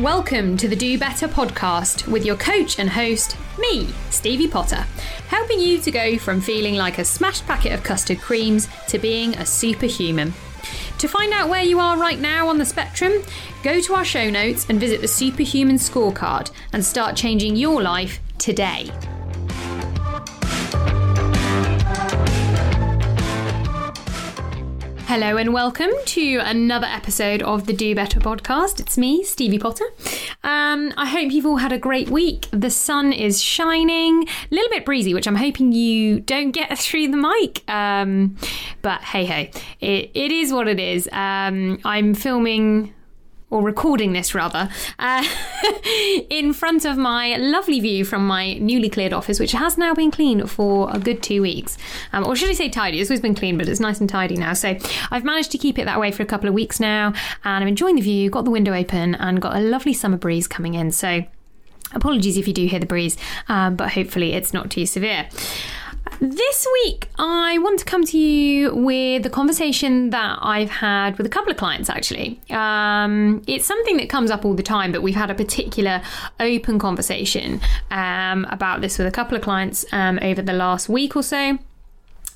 Welcome to the Do Better podcast with your coach and host, me, Stevie Potter, helping you to go from feeling like a smashed packet of custard creams to being a superhuman. To find out where you are right now on the spectrum, go to our show notes and visit the Superhuman Scorecard and start changing your life today. Hello and welcome to another episode of the Do Better podcast. It's me, Stevie Potter. Um, I hope you've all had a great week. The sun is shining, a little bit breezy, which I'm hoping you don't get through the mic. Um, but hey, hey, it, it is what it is. Um, I'm filming or recording this rather, uh, in front of my lovely view from my newly cleared office, which has now been clean for a good two weeks. Um, or should I say tidy? It's always been clean, but it's nice and tidy now. So I've managed to keep it that way for a couple of weeks now, and I'm enjoying the view, got the window open, and got a lovely summer breeze coming in. So apologies if you do hear the breeze, um, but hopefully it's not too severe. This week, I want to come to you with a conversation that I've had with a couple of clients actually. Um, it's something that comes up all the time, but we've had a particular open conversation um, about this with a couple of clients um, over the last week or so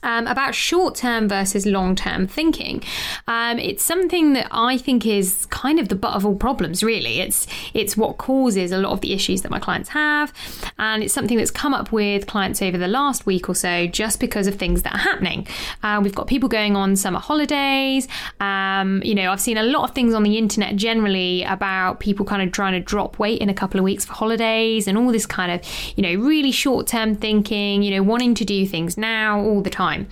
um, about short term versus long term thinking. Um, it's something that I think is kind of the butt of all problems, really. It's, it's what causes a lot of the issues that my clients have, and it's something that's come up with clients over the last week or so just because of things that are happening. Uh, we've got people going on summer holidays. Um, you know, I've seen a lot of things on the internet generally about people kind of trying to drop weight in a couple of weeks for holidays and all this kind of, you know, really short term thinking, you know, wanting to do things now all the time time.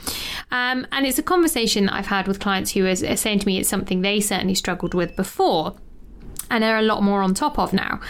Um, and it's a conversation that I've had with clients who are, are saying to me it's something they certainly struggled with before, and they're a lot more on top of now.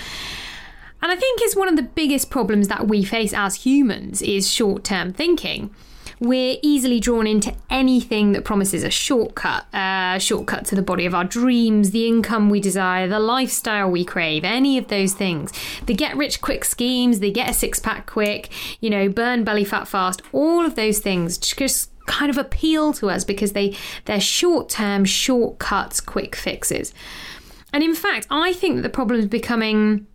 And I think it's one of the biggest problems that we face as humans is short-term thinking we're easily drawn into anything that promises a shortcut, a shortcut to the body of our dreams, the income we desire, the lifestyle we crave, any of those things. The get rich quick schemes, the get a six pack quick, you know, burn belly fat fast, all of those things just kind of appeal to us because they they're short term shortcuts, quick fixes. And in fact, I think that the problem is becoming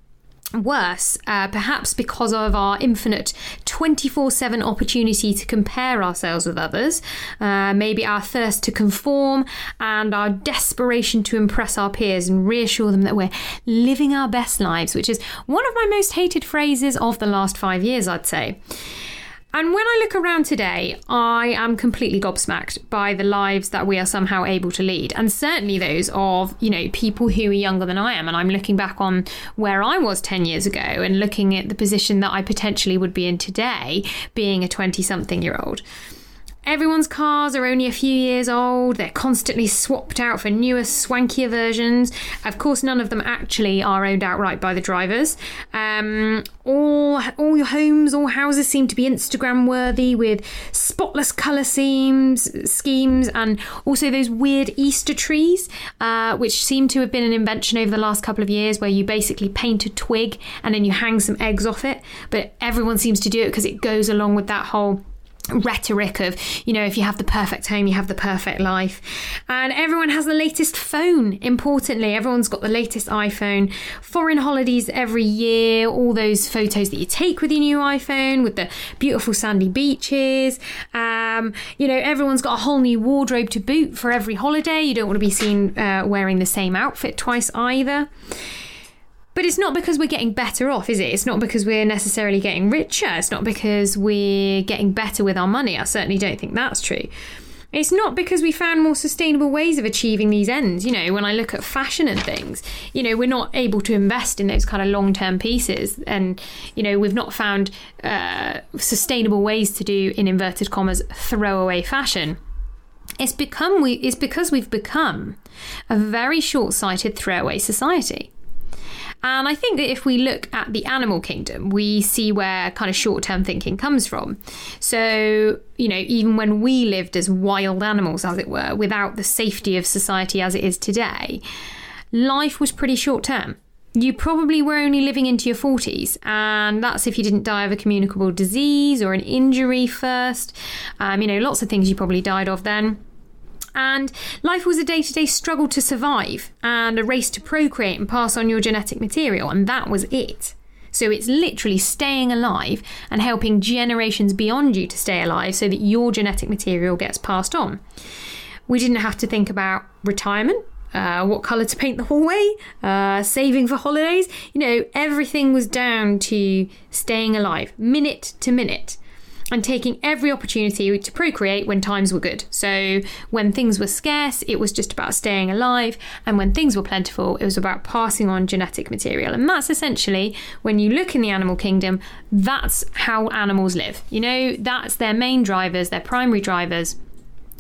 worse, uh, perhaps because of our infinite 24 7 opportunity to compare ourselves with others, uh, maybe our thirst to conform, and our desperation to impress our peers and reassure them that we're living our best lives, which is one of my most hated phrases of the last five years, I'd say. And when I look around today, I am completely gobsmacked by the lives that we are somehow able to lead. And certainly those of, you know, people who are younger than I am. And I'm looking back on where I was 10 years ago and looking at the position that I potentially would be in today, being a 20 something year old. Everyone's cars are only a few years old. They're constantly swapped out for newer, swankier versions. Of course, none of them actually are owned outright by the drivers. Um, all, all your homes, all houses seem to be Instagram worthy with spotless colour schemes, schemes, and also those weird Easter trees, uh, which seem to have been an invention over the last couple of years, where you basically paint a twig and then you hang some eggs off it. But everyone seems to do it because it goes along with that whole rhetoric of, you know, if you have the perfect home, you have the perfect life. And everyone has the latest phone, importantly. Everyone's got the latest iPhone. Foreign holidays every year, all those photos that you take with your new iPhone with the beautiful sandy beaches. Um, you know, everyone's got a whole new wardrobe to boot for every holiday. You don't want to be seen uh, wearing the same outfit twice either. But it's not because we're getting better off, is it? It's not because we're necessarily getting richer. It's not because we're getting better with our money. I certainly don't think that's true. It's not because we found more sustainable ways of achieving these ends. You know, when I look at fashion and things, you know, we're not able to invest in those kind of long term pieces. And, you know, we've not found uh, sustainable ways to do, in inverted commas, throwaway fashion. It's become we it's because we've become a very short-sighted throwaway society. And I think that if we look at the animal kingdom, we see where kind of short term thinking comes from. So, you know, even when we lived as wild animals, as it were, without the safety of society as it is today, life was pretty short term. You probably were only living into your 40s, and that's if you didn't die of a communicable disease or an injury first. Um, you know, lots of things you probably died of then. And life was a day to day struggle to survive and a race to procreate and pass on your genetic material, and that was it. So it's literally staying alive and helping generations beyond you to stay alive so that your genetic material gets passed on. We didn't have to think about retirement. Uh, what colour to paint the hallway, uh, saving for holidays. You know, everything was down to staying alive, minute to minute and taking every opportunity to procreate when times were good. So, when things were scarce, it was just about staying alive, and when things were plentiful, it was about passing on genetic material. And that's essentially, when you look in the animal kingdom, that's how animals live. You know, that's their main drivers, their primary drivers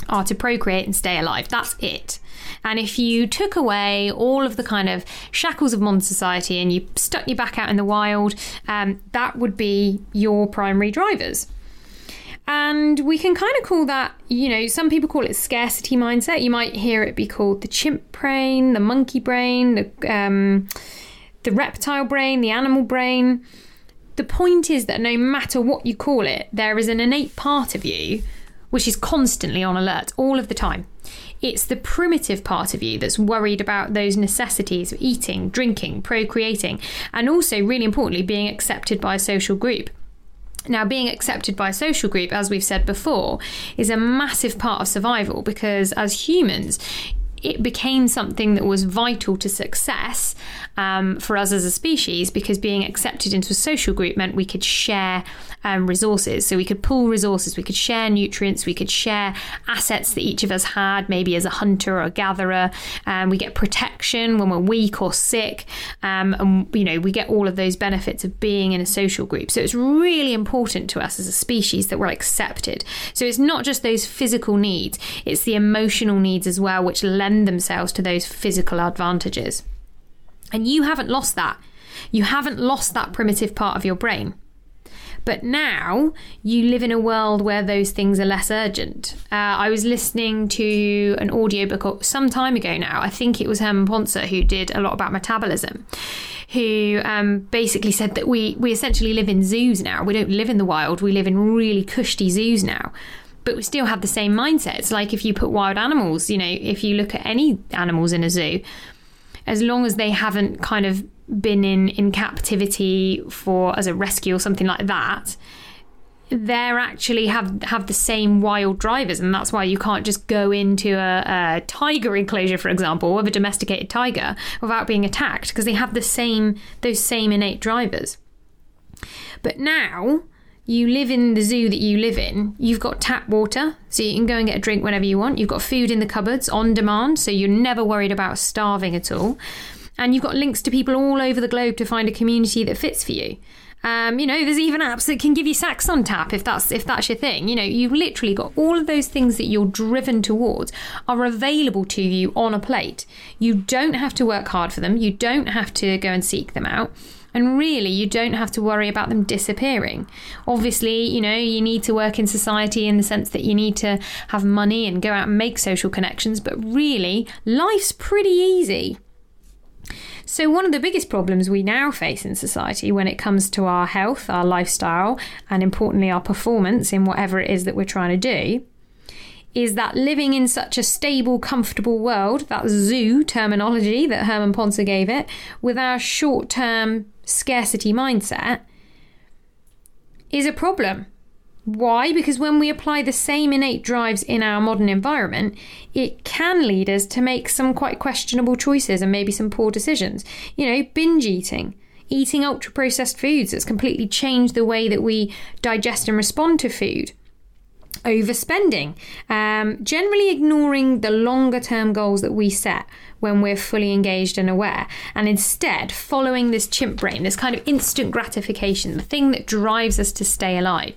are to procreate and stay alive. That's it. And if you took away all of the kind of shackles of modern society and you stuck your back out in the wild, um, that would be your primary drivers. And we can kind of call that, you know, some people call it scarcity mindset. You might hear it be called the chimp brain, the monkey brain, the, um, the reptile brain, the animal brain. The point is that no matter what you call it, there is an innate part of you which is constantly on alert all of the time. It's the primitive part of you that's worried about those necessities of eating, drinking, procreating, and also, really importantly, being accepted by a social group. Now, being accepted by a social group, as we've said before, is a massive part of survival because as humans, it became something that was vital to success um, for us as a species because being accepted into a social group meant we could share um, resources. So we could pool resources, we could share nutrients, we could share assets that each of us had, maybe as a hunter or a gatherer. Um, we get protection when we're weak or sick, um, and you know we get all of those benefits of being in a social group. So it's really important to us as a species that we're accepted. So it's not just those physical needs; it's the emotional needs as well, which lend themselves to those physical advantages. And you haven't lost that. You haven't lost that primitive part of your brain. But now you live in a world where those things are less urgent. Uh, I was listening to an audiobook some time ago now. I think it was Herman Pontzer who did a lot about metabolism, who um, basically said that we, we essentially live in zoos now. We don't live in the wild, we live in really cushy zoos now but we still have the same mindsets. Like if you put wild animals, you know, if you look at any animals in a zoo, as long as they haven't kind of been in in captivity for as a rescue or something like that they're actually have have the same wild drivers and that's why you can't just go into a, a tiger enclosure for example with a domesticated tiger without being attacked because they have the same those same innate drivers but now you live in the zoo that you live in, you've got tap water, so you can go and get a drink whenever you want. You've got food in the cupboards on demand, so you're never worried about starving at all. And you've got links to people all over the globe to find a community that fits for you. Um, you know, there's even apps that can give you sex on tap if that's if that's your thing. You know, you've literally got all of those things that you're driven towards are available to you on a plate. You don't have to work hard for them. You don't have to go and seek them out. And really, you don't have to worry about them disappearing. Obviously, you know, you need to work in society in the sense that you need to have money and go out and make social connections, but really, life's pretty easy. So, one of the biggest problems we now face in society when it comes to our health, our lifestyle, and importantly, our performance in whatever it is that we're trying to do is that living in such a stable, comfortable world, that zoo terminology that Herman Pontzer gave it, with our short term scarcity mindset, is a problem. Why? Because when we apply the same innate drives in our modern environment, it can lead us to make some quite questionable choices and maybe some poor decisions. You know, binge eating, eating ultra processed foods that's completely changed the way that we digest and respond to food overspending, um, generally ignoring the longer term goals that we set when we're fully engaged and aware, and instead following this chimp brain, this kind of instant gratification, the thing that drives us to stay alive.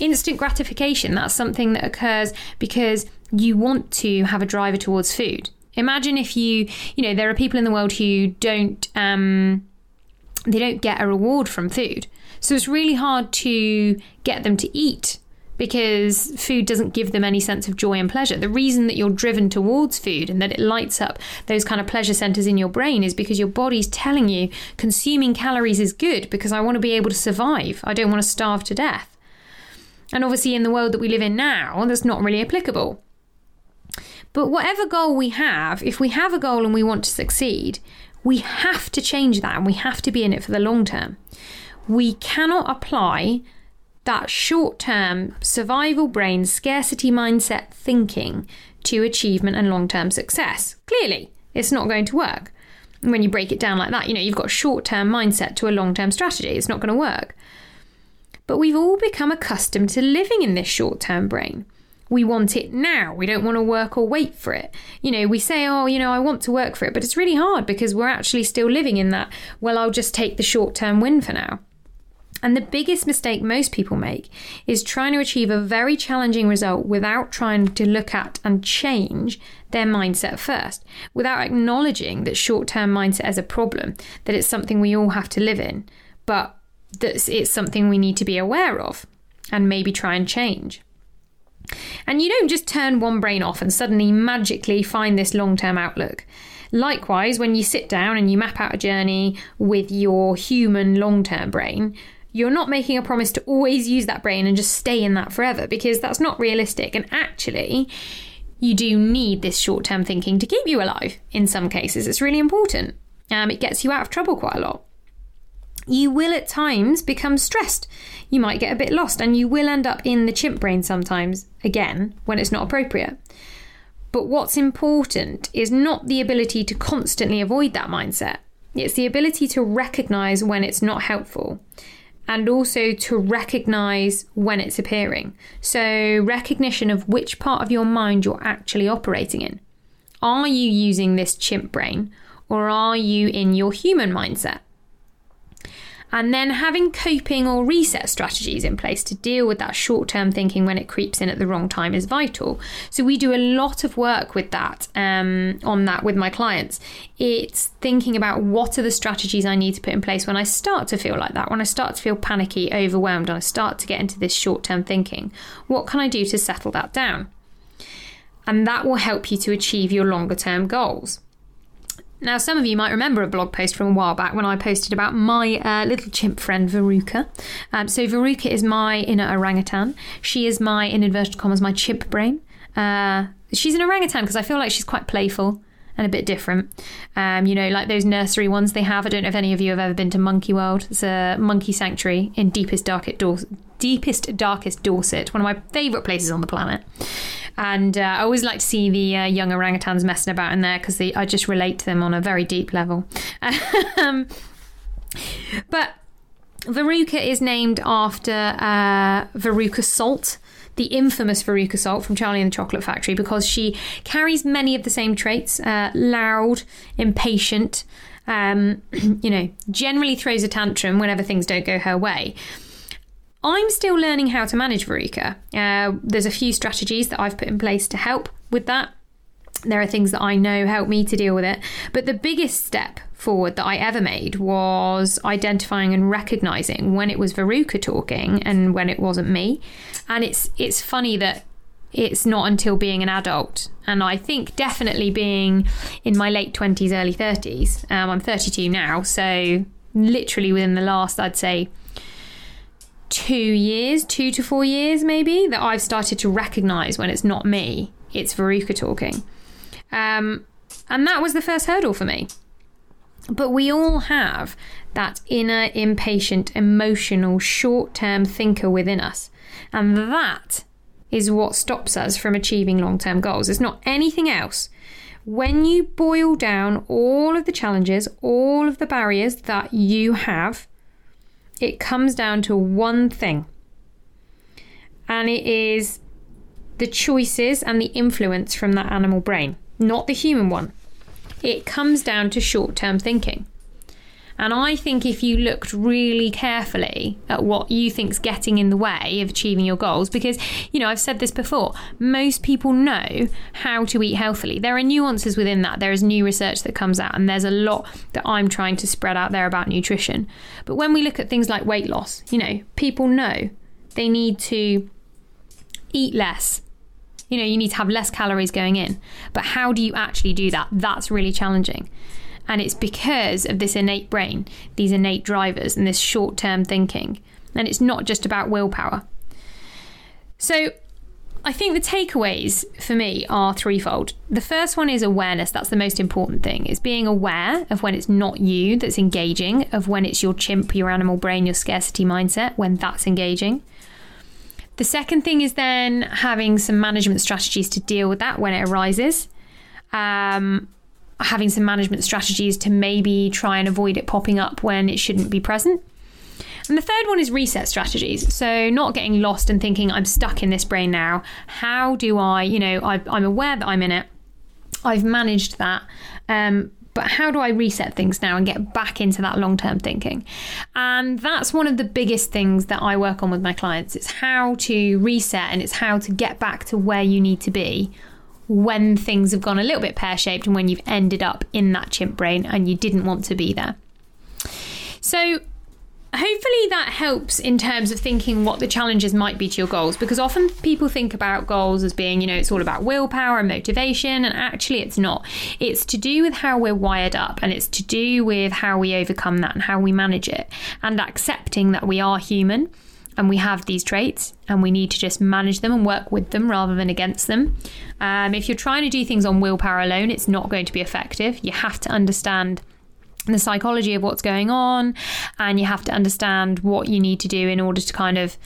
Instant gratification, that's something that occurs because you want to have a driver towards food. Imagine if you, you know, there are people in the world who don't, um, they don't get a reward from food. So it's really hard to get them to eat because food doesn't give them any sense of joy and pleasure. The reason that you're driven towards food and that it lights up those kind of pleasure centers in your brain is because your body's telling you consuming calories is good because I want to be able to survive. I don't want to starve to death. And obviously, in the world that we live in now, that's not really applicable. But whatever goal we have, if we have a goal and we want to succeed, we have to change that and we have to be in it for the long term. We cannot apply that short term survival brain scarcity mindset thinking to achievement and long term success. Clearly, it's not going to work. When you break it down like that, you know, you've got short term mindset to a long term strategy. It's not going to work. But we've all become accustomed to living in this short term brain we want it now. We don't want to work or wait for it. You know, we say, oh, you know, I want to work for it, but it's really hard because we're actually still living in that, well, I'll just take the short term win for now. And the biggest mistake most people make is trying to achieve a very challenging result without trying to look at and change their mindset first, without acknowledging that short term mindset is a problem, that it's something we all have to live in, but that it's something we need to be aware of and maybe try and change. And you don't just turn one brain off and suddenly magically find this long term outlook. Likewise, when you sit down and you map out a journey with your human long term brain, you're not making a promise to always use that brain and just stay in that forever because that's not realistic. And actually, you do need this short term thinking to keep you alive in some cases. It's really important. Um, it gets you out of trouble quite a lot you will at times become stressed. You might get a bit lost and you will end up in the chimp brain sometimes, again, when it's not appropriate. But what's important is not the ability to constantly avoid that mindset, it's the ability to recognize when it's not helpful and also to recognize when it's appearing. So, recognition of which part of your mind you're actually operating in. Are you using this chimp brain or are you in your human mindset? And then having coping or reset strategies in place to deal with that short term thinking when it creeps in at the wrong time is vital. So, we do a lot of work with that um, on that with my clients. It's thinking about what are the strategies I need to put in place when I start to feel like that, when I start to feel panicky, overwhelmed, and I start to get into this short term thinking. What can I do to settle that down? And that will help you to achieve your longer term goals. Now, some of you might remember a blog post from a while back when I posted about my uh, little chimp friend Veruca. Um, so, Veruca is my inner orangutan. She is my, in inverted commas, my chimp brain. Uh, she's an orangutan because I feel like she's quite playful and a bit different. Um, you know, like those nursery ones they have. I don't know if any of you have ever been to Monkey World. It's a monkey sanctuary in deepest, darkest, Dor- deepest, darkest Dorset, one of my favourite places on the planet. And uh, I always like to see the uh, young orangutans messing about in there because I just relate to them on a very deep level. um, but Veruca is named after uh, Veruca Salt, the infamous Veruca Salt from Charlie and the Chocolate Factory, because she carries many of the same traits uh, loud, impatient, um, you know, generally throws a tantrum whenever things don't go her way. I'm still learning how to manage Veruca. Uh, there's a few strategies that I've put in place to help with that. There are things that I know help me to deal with it. But the biggest step forward that I ever made was identifying and recognizing when it was Veruca talking and when it wasn't me. And it's it's funny that it's not until being an adult and i think definitely being in my late 20s early 30s um, i'm 32 now so literally within the last i'd say two years, two to four years maybe, that I've started to recognize when it's not me, it's Veruca talking. Um, and that was the first hurdle for me. But we all have that inner, impatient, emotional, short term thinker within us. And that is what stops us from achieving long term goals. It's not anything else. When you boil down all of the challenges, all of the barriers that you have, it comes down to one thing, and it is the choices and the influence from that animal brain, not the human one. It comes down to short term thinking. And I think if you looked really carefully at what you think's getting in the way of achieving your goals, because, you know, I've said this before, most people know how to eat healthily. There are nuances within that. There is new research that comes out, and there's a lot that I'm trying to spread out there about nutrition. But when we look at things like weight loss, you know, people know they need to eat less, you know, you need to have less calories going in. But how do you actually do that? That's really challenging. And it's because of this innate brain, these innate drivers, and this short term thinking. And it's not just about willpower. So, I think the takeaways for me are threefold. The first one is awareness. That's the most important thing. It's being aware of when it's not you that's engaging, of when it's your chimp, your animal brain, your scarcity mindset, when that's engaging. The second thing is then having some management strategies to deal with that when it arises. Um, having some management strategies to maybe try and avoid it popping up when it shouldn't be present. And the third one is reset strategies. So, not getting lost and thinking, I'm stuck in this brain now. How do I, you know, I, am aware that I'm in it, I've managed that. Um, but how do I reset things now and get back into that long term thinking? And that's one of the biggest things that I work on with my clients. It's how to reset and it's how to get back to where you need to be when things have gone a little bit pear shaped and when you've ended up in that chimp brain and you didn't want to be there. So, hopefully that helps in terms of thinking what the challenges might be to your goals because often people think about goals as being you know it's all about willpower and motivation and actually it's not it's to do with how we're wired up and it's to do with how we overcome that and how we manage it and accepting that we are human and we have these traits and we need to just manage them and work with them rather than against them. Um, if you're trying to do things on willpower alone, it's not going to be effective. You have to understand the psychology of what's going on, and you have to understand what you need to do in order to kind of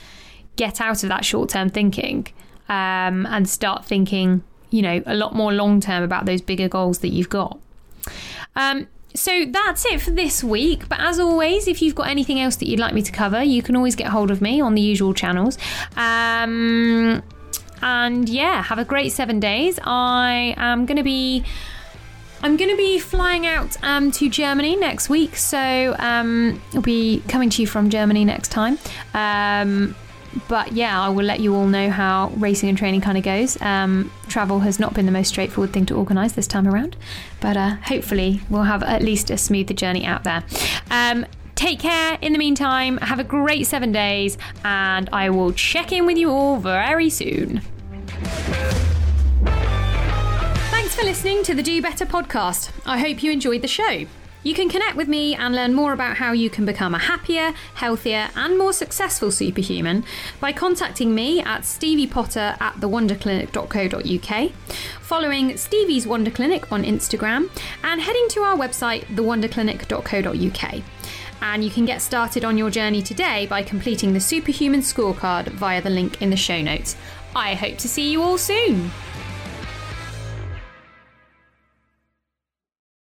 get out of that short term thinking um, and start thinking, you know, a lot more long term about those bigger goals that you've got. Um, so that's it for this week. But as always, if you've got anything else that you'd like me to cover, you can always get hold of me on the usual channels. Um, and yeah, have a great seven days. I am going to be I'm going to be flying out um, to Germany next week, so um, I'll be coming to you from Germany next time. Um, but yeah, I will let you all know how racing and training kind of goes. Um, travel has not been the most straightforward thing to organise this time around, but uh, hopefully we'll have at least a smoother journey out there. Um, take care in the meantime, have a great seven days, and I will check in with you all very soon. Thanks for listening to the Do Better podcast. I hope you enjoyed the show. You can connect with me and learn more about how you can become a happier, healthier, and more successful superhuman by contacting me at steviepotter at thewonderclinic.co.uk, following Stevie's Wonder Clinic on Instagram, and heading to our website, thewonderclinic.co.uk. And you can get started on your journey today by completing the Superhuman Scorecard via the link in the show notes. I hope to see you all soon.